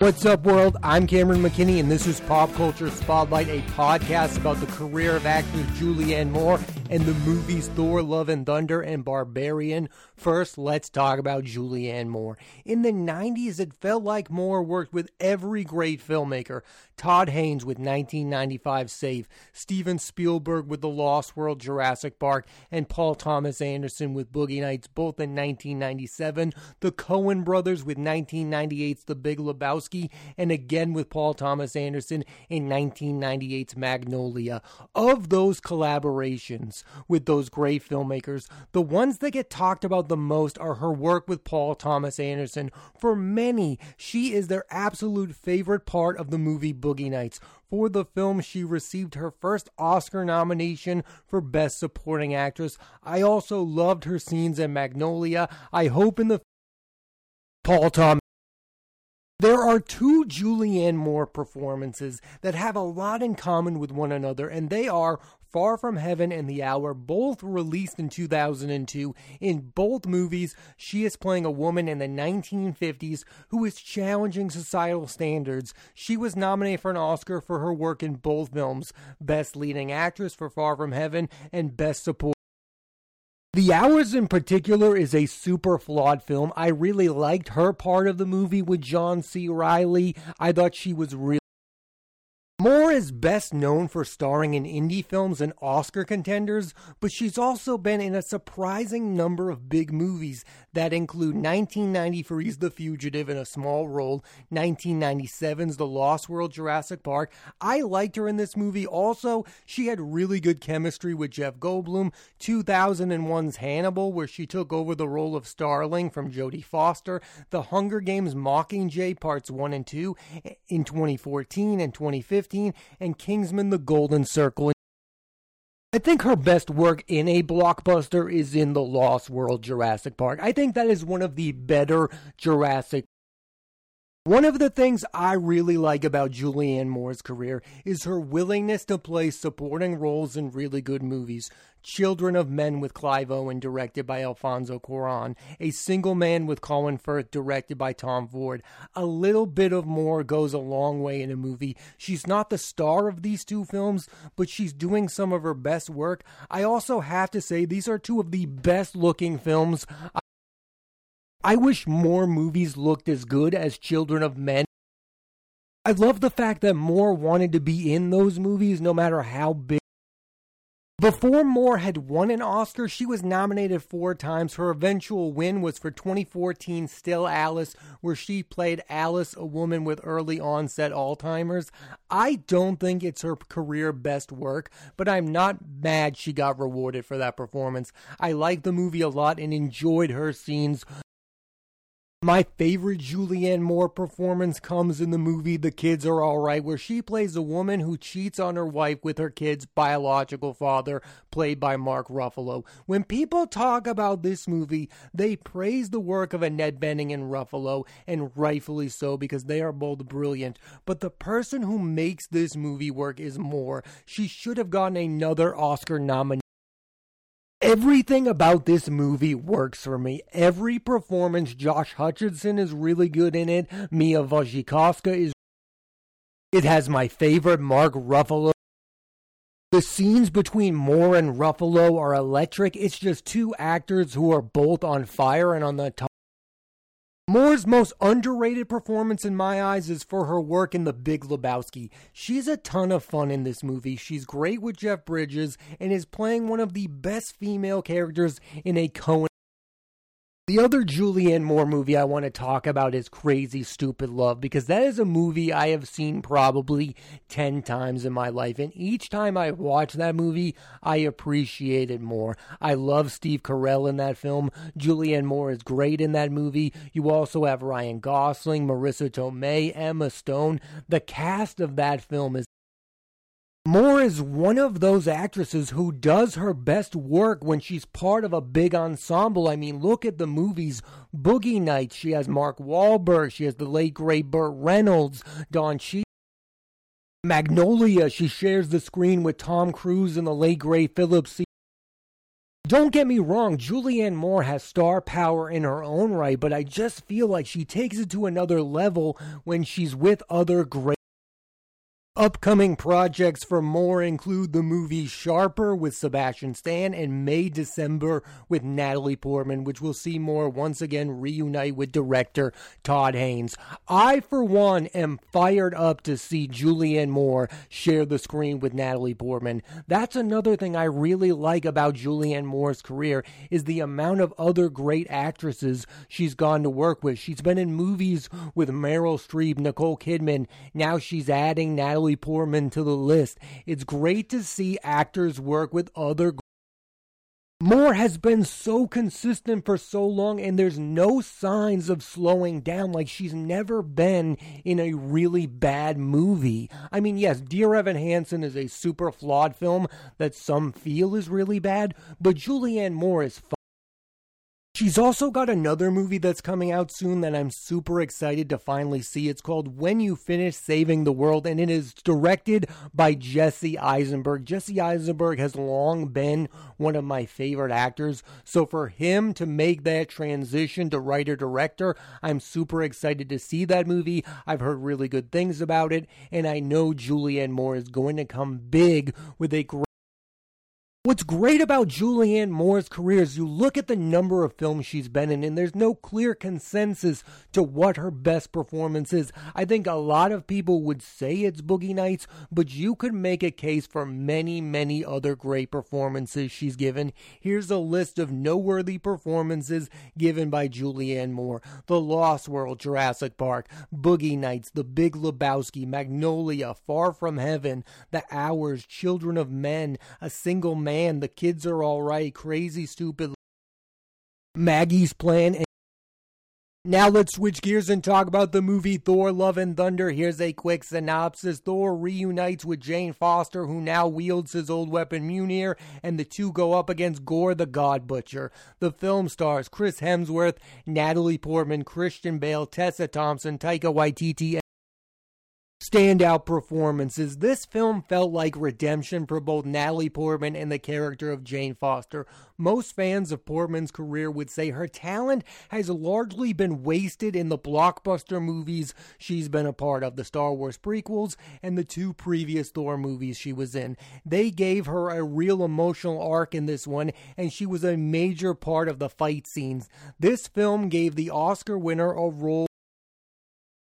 What's up, world? I'm Cameron McKinney, and this is Pop Culture Spotlight, a podcast about the career of actress Julianne Moore and the movies Thor, Love and Thunder, and Barbarian. First, let's talk about Julianne Moore. In the 90s, it felt like Moore worked with every great filmmaker. Todd Haynes with 1995 Safe, Steven Spielberg with The Lost World, Jurassic Park, and Paul Thomas Anderson with Boogie Nights, both in 1997. The Coen brothers with 1998's The Big Lebowski, and again with Paul Thomas Anderson in 1998's Magnolia. Of those collaborations with those great filmmakers, the ones that get talked about the most are her work with Paul Thomas Anderson. For many, she is their absolute favorite part of the movie Boogie Nights. For the film, she received her first Oscar nomination for Best Supporting Actress. I also loved her scenes in Magnolia. I hope in the Paul Thomas. There are two Julianne Moore performances that have a lot in common with one another, and they are Far From Heaven and The Hour, both released in 2002. In both movies, she is playing a woman in the 1950s who is challenging societal standards. She was nominated for an Oscar for her work in both films Best Leading Actress for Far From Heaven and Best Support. The Hours in particular is a super flawed film. I really liked her part of the movie with John C. Reilly. I thought she was really Moore is best known for starring in indie films and Oscar contenders, but she's also been in a surprising number of big movies that include 1993's The Fugitive in a small role, 1997's The Lost World Jurassic Park. I liked her in this movie. Also, she had really good chemistry with Jeff Goldblum. 2001's Hannibal, where she took over the role of Starling from Jodie Foster. The Hunger Games Mockingjay Parts 1 and 2 in 2014 and 2015 and Kingsman The Golden Circle. I think her best work in a blockbuster is in The Lost World Jurassic Park. I think that is one of the better Jurassic one of the things I really like about Julianne Moore's career is her willingness to play supporting roles in really good movies. Children of Men with Clive Owen, directed by Alfonso Cuarón. A Single Man with Colin Firth, directed by Tom Ford. A little bit of Moore goes a long way in a movie. She's not the star of these two films, but she's doing some of her best work. I also have to say, these are two of the best looking films I wish more movies looked as good as Children of Men. I love the fact that Moore wanted to be in those movies no matter how big. Before Moore had won an Oscar, she was nominated four times. Her eventual win was for 2014 Still Alice, where she played Alice, a woman with early onset Alzheimer's. I don't think it's her career best work, but I'm not mad she got rewarded for that performance. I liked the movie a lot and enjoyed her scenes my favorite Julianne Moore performance comes in the movie The Kids Are Alright, where she plays a woman who cheats on her wife with her kid's biological father, played by Mark Ruffalo. When people talk about this movie, they praise the work of Annette Bening and Ruffalo, and rightfully so because they are both brilliant. But the person who makes this movie work is Moore. She should have gotten another Oscar nomination. Everything about this movie works for me. Every performance, Josh Hutcherson is really good in it. Mia Wasikowska is. It has my favorite Mark Ruffalo. The scenes between Moore and Ruffalo are electric. It's just two actors who are both on fire and on the top. Moore's most underrated performance in my eyes is for her work in The Big Lebowski. She's a ton of fun in this movie. She's great with Jeff Bridges and is playing one of the best female characters in a Coen the other Julianne Moore movie I want to talk about is Crazy Stupid Love because that is a movie I have seen probably 10 times in my life. And each time I watch that movie, I appreciate it more. I love Steve Carell in that film. Julianne Moore is great in that movie. You also have Ryan Gosling, Marisa Tomei, Emma Stone. The cast of that film is Moore is one of those actresses who does her best work when she's part of a big ensemble. I mean, look at the movies Boogie Nights. She has Mark Wahlberg. She has the late great Burt Reynolds, Don Cheadle. Magnolia, she shares the screen with Tom Cruise and the late great Philip Don't get me wrong, Julianne Moore has star power in her own right, but I just feel like she takes it to another level when she's with other great Upcoming projects for Moore include the movie Sharper with Sebastian Stan and May December with Natalie Portman, which will see Moore once again reunite with director Todd Haynes. I, for one, am fired up to see Julianne Moore share the screen with Natalie Portman. That's another thing I really like about Julianne Moore's career is the amount of other great actresses she's gone to work with. She's been in movies with Meryl Streep, Nicole Kidman. Now she's adding Natalie Natalie Portman to the list. It's great to see actors work with other Moore has been so consistent for so long, and there's no signs of slowing down. Like she's never been in a really bad movie. I mean, yes, Dear Evan Hansen is a super flawed film that some feel is really bad, but Julianne Moore is She's also got another movie that's coming out soon that I'm super excited to finally see. It's called When You Finish Saving the World, and it is directed by Jesse Eisenberg. Jesse Eisenberg has long been one of my favorite actors, so for him to make that transition to writer director, I'm super excited to see that movie. I've heard really good things about it, and I know Julianne Moore is going to come big with a great What's great about Julianne Moore's career is you look at the number of films she's been in, and there's no clear consensus to what her best performance is. I think a lot of people would say it's Boogie Nights, but you could make a case for many, many other great performances she's given. Here's a list of noteworthy performances given by Julianne Moore The Lost World, Jurassic Park, Boogie Nights, The Big Lebowski, Magnolia, Far From Heaven, The Hours, Children of Men, A Single Man man, the kids are all right, crazy, stupid. Maggie's plan. Now let's switch gears and talk about the movie Thor Love and Thunder. Here's a quick synopsis. Thor reunites with Jane Foster, who now wields his old weapon Mjolnir, and the two go up against Gorr the God Butcher. The film stars Chris Hemsworth, Natalie Portman, Christian Bale, Tessa Thompson, Taika Waititi, standout performances. This film felt like redemption for both Natalie Portman and the character of Jane Foster. Most fans of Portman's career would say her talent has largely been wasted in the blockbuster movies she's been a part of, the Star Wars prequels and the two previous Thor movies she was in. They gave her a real emotional arc in this one, and she was a major part of the fight scenes. This film gave the Oscar winner a role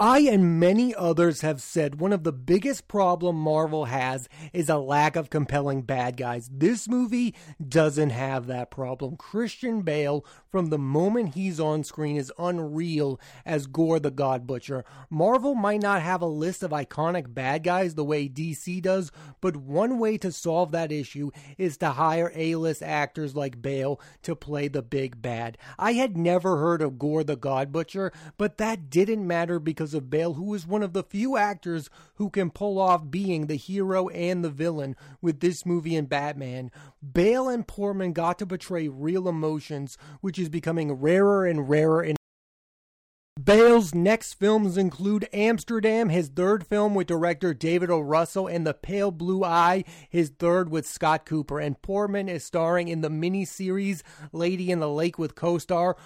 I and many others have said one of the biggest problem Marvel has is a lack of compelling bad guys. This movie doesn't have that problem. Christian Bale, from the moment he's on screen, is unreal as Gorr the God Butcher. Marvel might not have a list of iconic bad guys the way DC does, but one way to solve that issue is to hire A-list actors like Bale to play the big bad. I had never heard of Gorr the God Butcher, but that didn't matter because of Bale, who is one of the few actors who can pull off being the hero and the villain with this movie and Batman. Bale and Portman got to portray real emotions, which is becoming rarer and rarer in Bale's next films include Amsterdam, his third film with director David O. Russell, and The Pale Blue Eye, his third with Scott Cooper. And Portman is starring in the miniseries Lady in the Lake with co star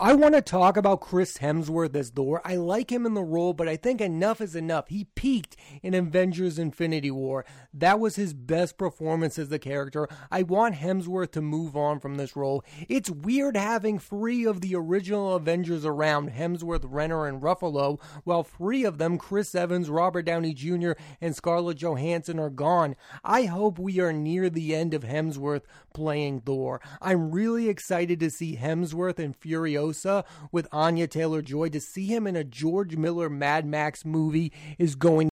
I want to talk about Chris Hemsworth as Thor. I like him in the role, but I think enough is enough. He peaked in Avengers Infinity War. That was his best performance as the character. I want Hemsworth to move on from this role. It's weird having three of the original Avengers around Hemsworth, Renner, and Ruffalo, while three of them, Chris Evans, Robert Downey Jr., and Scarlett Johansson, are gone. I hope we are near the end of Hemsworth playing Thor. I'm really excited to see Hemsworth and With Anya Taylor Joy. To see him in a George Miller Mad Max movie is going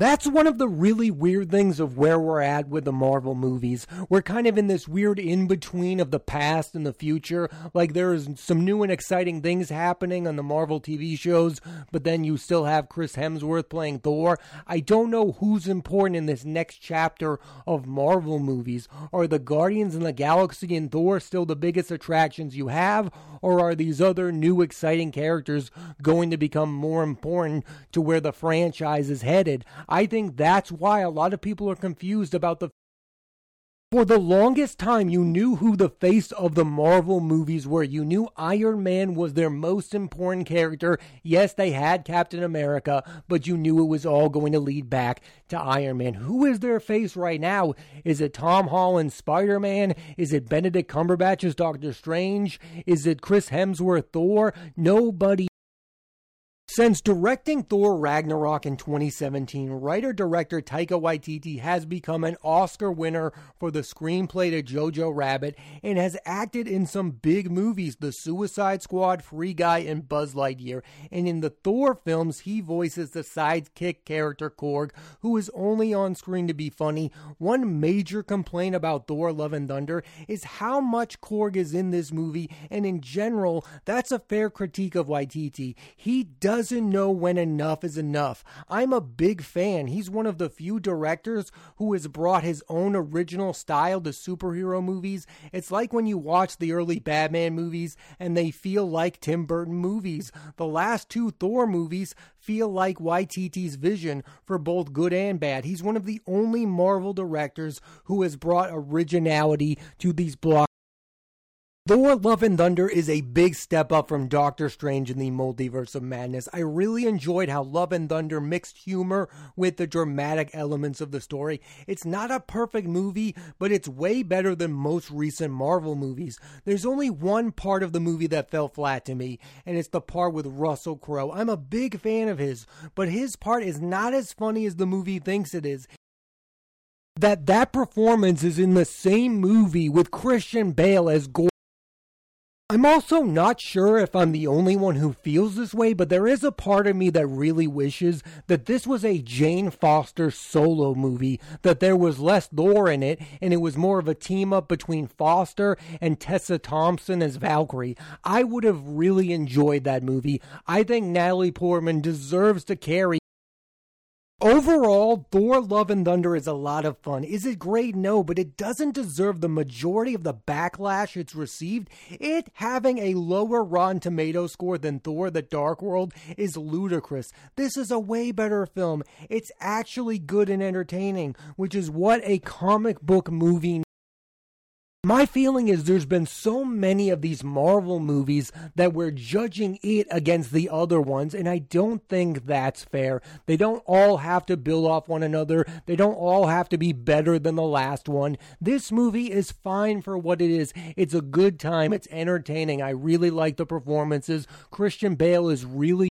that's one of the really weird things of where we're at with the Marvel movies. We're kind of in this weird in between of the past and the future. Like there's some new and exciting things happening on the Marvel TV shows, but then you still have Chris Hemsworth playing Thor. I don't know who's important in this next chapter of Marvel movies. Are the Guardians in the Galaxy and Thor still the biggest attractions you have, or are these other new exciting characters going to become more important to where the franchise is headed? I think that's why a lot of people are confused about the For the longest time, you knew who the face of the Marvel movies were. You knew Iron Man was their most important character. Yes, they had Captain America, but you knew it was all going to lead back to Iron Man. Who is their face right now? Is it Tom Holland's Spider Man? Is it Benedict Cumberbatch's Doctor Strange? Is it Chris Hemsworth Thor? Nobody since directing Thor Ragnarok in 2017, writer director Taika Waititi has become an Oscar winner for the screenplay to Jojo Rabbit and has acted in some big movies The Suicide Squad, Free Guy, and Buzz Lightyear. And in the Thor films, he voices the sidekick character Korg, who is only on screen to be funny. One major complaint about Thor Love and Thunder is how much Korg is in this movie, and in general, that's a fair critique of Waititi. He does doesn't know when enough is enough. I'm a big fan. He's one of the few directors who has brought his own original style to superhero movies. It's like when you watch the early Batman movies and they feel like Tim Burton movies. The last two Thor movies feel like Waititi's vision for both good and bad. He's one of the only Marvel directors who has brought originality to these blockbusters. Thor Love and Thunder is a big step up from Doctor Strange in the Multiverse of Madness. I really enjoyed how Love and Thunder mixed humor with the dramatic elements of the story. It's not a perfect movie, but it's way better than most recent Marvel movies. There's only one part of the movie that fell flat to me, and it's the part with Russell Crowe. I'm a big fan of his, but his part is not as funny as the movie thinks it is that that performance is in the same movie with Christian Bale as Gordon I'm also not sure if I'm the only one who feels this way, but there is a part of me that really wishes that this was a Jane Foster solo movie, that there was less lore in it, and it was more of a team up between Foster and Tessa Thompson as Valkyrie. I would have really enjoyed that movie. I think Natalie Portman deserves to carry Overall, Thor Love and Thunder is a lot of fun. Is it great? No, but it doesn't deserve the majority of the backlash it's received. It having a lower Rotten Tomato score than Thor the Dark World is ludicrous. This is a way better film. It's actually good and entertaining, which is what a comic book movie my feeling is there's been so many of these Marvel movies that we're judging it against the other ones, and I don't think that's fair. They don't all have to build off one another, they don't all have to be better than the last one. This movie is fine for what it is. It's a good time, it's entertaining. I really like the performances. Christian Bale is really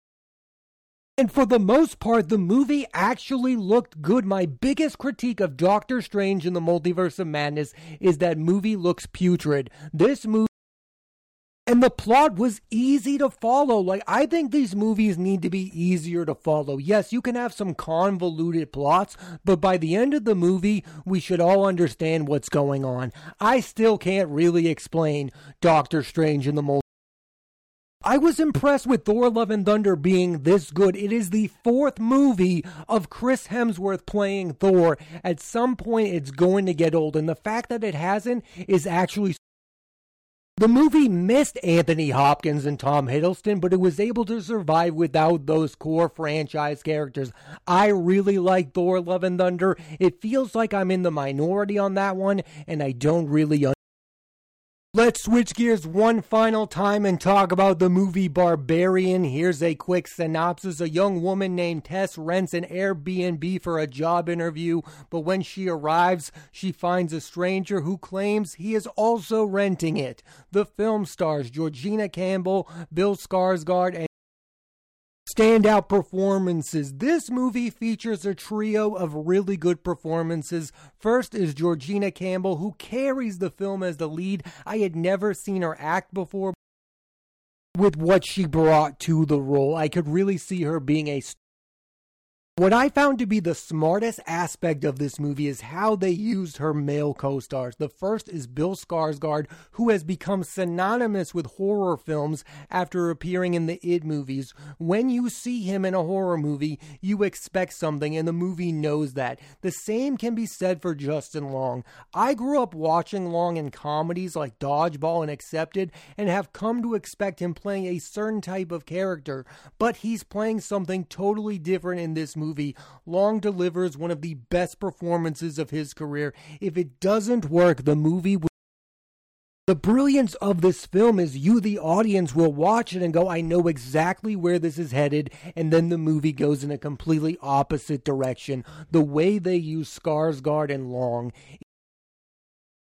and for the most part, the movie actually looked good. My biggest critique of Doctor Strange in the Multiverse of Madness is that movie looks putrid. This movie and the plot was easy to follow. Like, I think these movies need to be easier to follow. Yes, you can have some convoluted plots, but by the end of the movie, we should all understand what's going on. I still can't really explain Doctor Strange in the Multiverse. I was impressed with Thor Love and Thunder being this good. It is the fourth movie of Chris Hemsworth playing Thor. At some point, it's going to get old, and the fact that it hasn't is actually. The movie missed Anthony Hopkins and Tom Hiddleston, but it was able to survive without those core franchise characters. I really like Thor Love and Thunder. It feels like I'm in the minority on that one, and I don't really understand. Let's switch gears one final time and talk about the movie Barbarian. Here's a quick synopsis. A young woman named Tess rents an Airbnb for a job interview, but when she arrives, she finds a stranger who claims he is also renting it. The film stars Georgina Campbell, Bill Skarsgård, and standout performances. This movie features a trio of really good performances. First is Georgina Campbell, who carries the film as the lead. I had never seen her act before. With what she brought to the role, I could really see her being a what I found to be the smartest aspect of this movie is how they used her male co stars. The first is Bill Skarsgård, who has become synonymous with horror films after appearing in the It movies. When you see him in a horror movie, you expect something, and the movie knows that. The same can be said for Justin Long. I grew up watching Long in comedies like Dodgeball and Accepted, and have come to expect him playing a certain type of character, but he's playing something totally different in this movie movie, Long delivers one of the best performances of his career. If it doesn't work, the movie will the brilliance of this film is you, the audience, will watch it and go, I know exactly where this is headed. And then the movie goes in a completely opposite direction. The way they use Skarsgård and Long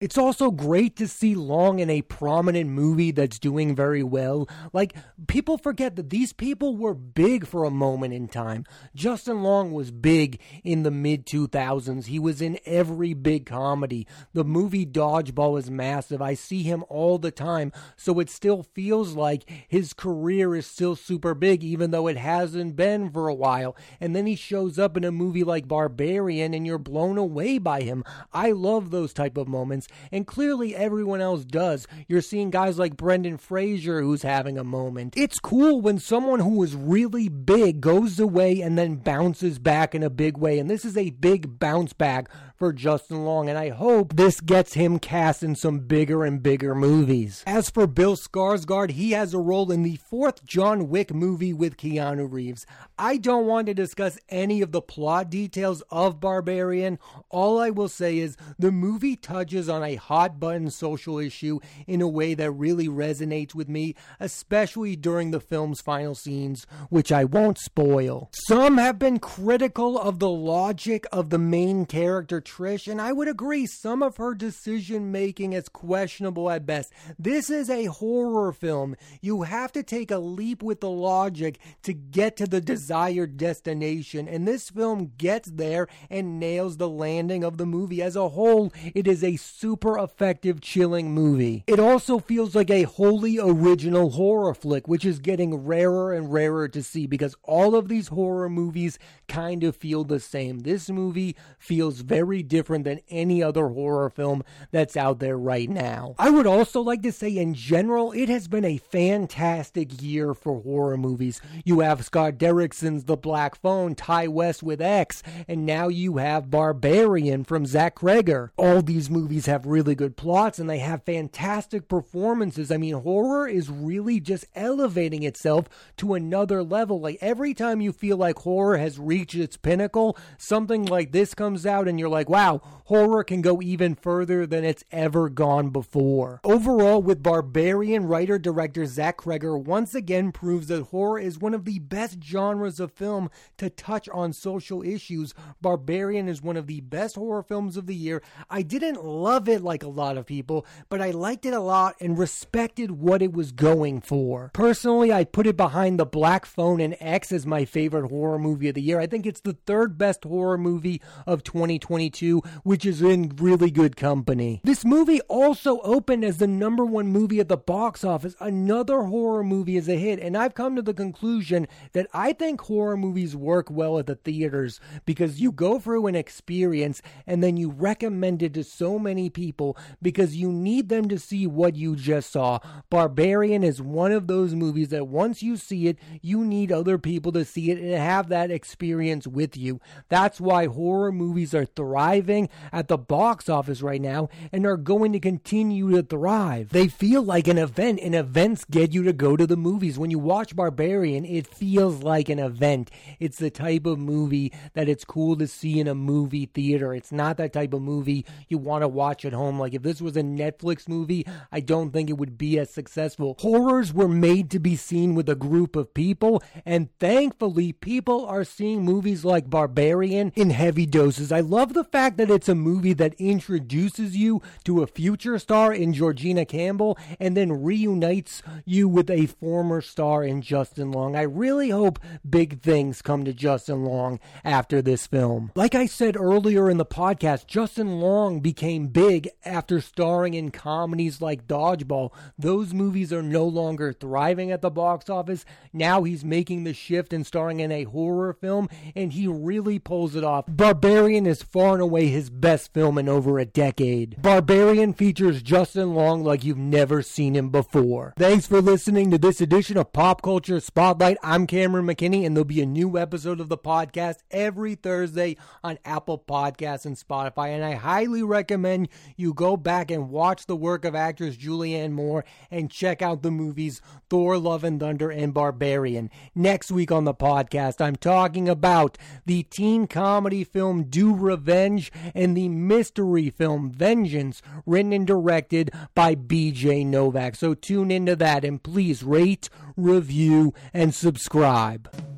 it's also great to see Long in a prominent movie that's doing very well. Like, people forget that these people were big for a moment in time. Justin Long was big in the mid 2000s. He was in every big comedy. The movie Dodgeball is massive. I see him all the time. So it still feels like his career is still super big, even though it hasn't been for a while. And then he shows up in a movie like Barbarian and you're blown away by him. I love those type of moments and clearly everyone else does. You're seeing guys like Brendan Fraser who's having a moment. It's cool when someone who is really big goes away and then bounces back in a big way, and this is a big bounce back for Justin Long, and I hope this gets him cast in some bigger and bigger movies. As for Bill Skarsgård, he has a role in the fourth John Wick movie with Keanu Reeves. I don't want to discuss any of the plot details of Barbarian. All I will say is the movie touches on a hot button social issue in a way that really resonates with me, especially during the film's final scenes, which I won't spoil. Some have been critical of the logic of the main character Trish, and I would agree some of her decision making is questionable at best. This is a horror film. You have to take a leap with the logic to get to the desired destination, and this film gets there and nails the landing of the movie. As a whole, it is a super effective, chilling movie. It also feels like a wholly original horror flick, which is getting rarer and rarer to see because all of these horror movies kind of feel the same. This movie feels very different than any other horror film that's out there right now. I would also like to say, in general, it has been a fantastic year for horror movies. You have Scott Derrickson's The Black Phone, Ti West with X, and now you have Barbarian from Zach Cregger. All these movies have really good plots and they have fantastic performances. I mean, horror is really just elevating itself to another level. Like every time you feel like horror has reached its pinnacle, something like this comes out and you're like, wow, horror can go even further than it's ever gone before. Overall, with Barbarian writer director Zach Cregger once again proves that horror is one of the best genres of film to touch on social issues. Barbarian is one of the best horror films of the year. I didn't love it like a lot of people, but I liked it a lot and respected what it was going for. Personally, I put it behind The Black Phone and X as my favorite horror movie of the year. I think it's the third best horror movie of 2022 which is in really good company. This movie also opened as the number one movie at the box office. Another horror movie is a hit, and I've come to the conclusion that I think horror movies work well at the theaters because you go through an experience and then you recommend it to so many people because you need them to see what you just saw. Barbarian is one of those movies that once you see it, you need other people to see it and have that experience with you. That's why horror movies are thriving at the box office right now and are going to continue to thrive. They feel like an event, and events get you to go to the movies. When you watch Barbarian, it feels like an event. It's the type of movie that it's cool to see in a movie theater. It's not that type of movie you want to watch at home. Like if this was a Netflix movie, I don't think it would be as successful. Horrors were made to be seen with a group of people, and thankfully, people are seeing movies like Barbarian in heavy doses. I love the fact that it's a movie that introduces you to a future star in Georgina Campbell and then reunites you with a former star in Justin Long. I really hope big things come to Justin Long after this film. Like I said earlier in the podcast, Justin Long became big after starring in comedies like Dodgeball. Those movies are no longer thriving at the box office. Now he's making the shift and starring in a horror film, and he really pulls it off. Barbarian is far and away his best film in over a decade. Barbarian features Justin Long like you've never seen him before. Thanks for listening to this edition of Pop Culture Spotlight. I'm Cameron McKinney, and there'll be a new episode of the podcast every Thursday on Apple Podcasts and Spotify. And I highly recommend you go back and watch the work of actress Julianne Moore and check out the movies Thor, Love and Thunder, and Barbarian. Next week on the podcast, I'm talking about the teen comedy film Do Revenge and the mystery film Vengeance, written and directed by BJ Novak. So tune into that and please rate, review, and subscribe.